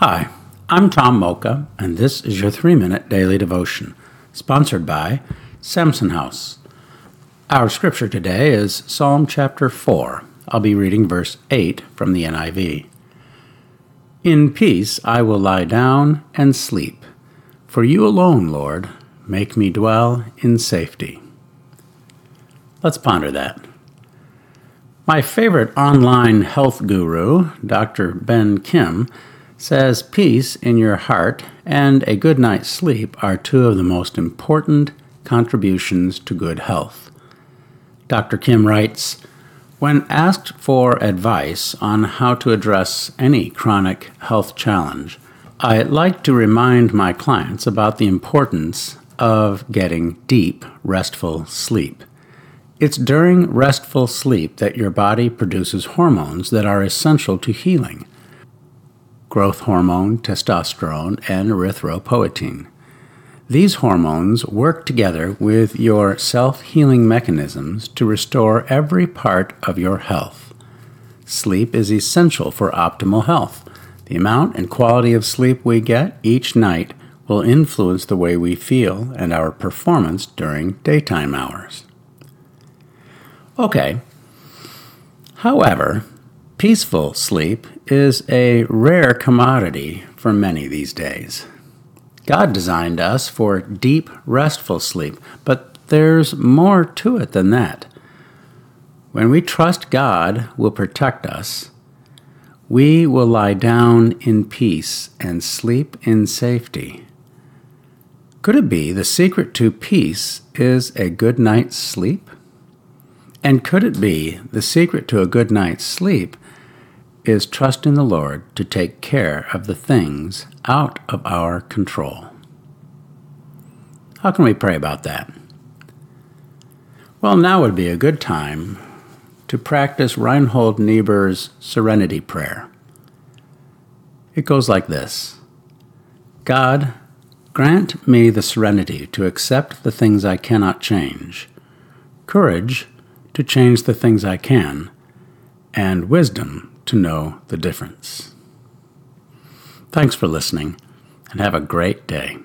Hi, I'm Tom Mocha, and this is your three minute daily devotion, sponsored by Samson House. Our scripture today is Psalm chapter 4. I'll be reading verse 8 from the NIV. In peace I will lie down and sleep, for you alone, Lord, make me dwell in safety. Let's ponder that. My favorite online health guru, Dr. Ben Kim, says peace in your heart and a good night's sleep are two of the most important contributions to good health. Dr. Kim writes When asked for advice on how to address any chronic health challenge, I like to remind my clients about the importance of getting deep, restful sleep. It's during restful sleep that your body produces hormones that are essential to healing growth hormone, testosterone, and erythropoietin. These hormones work together with your self healing mechanisms to restore every part of your health. Sleep is essential for optimal health. The amount and quality of sleep we get each night will influence the way we feel and our performance during daytime hours. Okay. However, Peaceful sleep is a rare commodity for many these days. God designed us for deep, restful sleep, but there's more to it than that. When we trust God will protect us, we will lie down in peace and sleep in safety. Could it be the secret to peace is a good night's sleep? And could it be the secret to a good night's sleep is trust in the Lord to take care of the things out of our control. How can we pray about that? Well, now would be a good time to practice Reinhold Niebuhr's Serenity Prayer. It goes like this God, grant me the serenity to accept the things I cannot change, courage to change the things I can, and wisdom to know the difference. Thanks for listening and have a great day.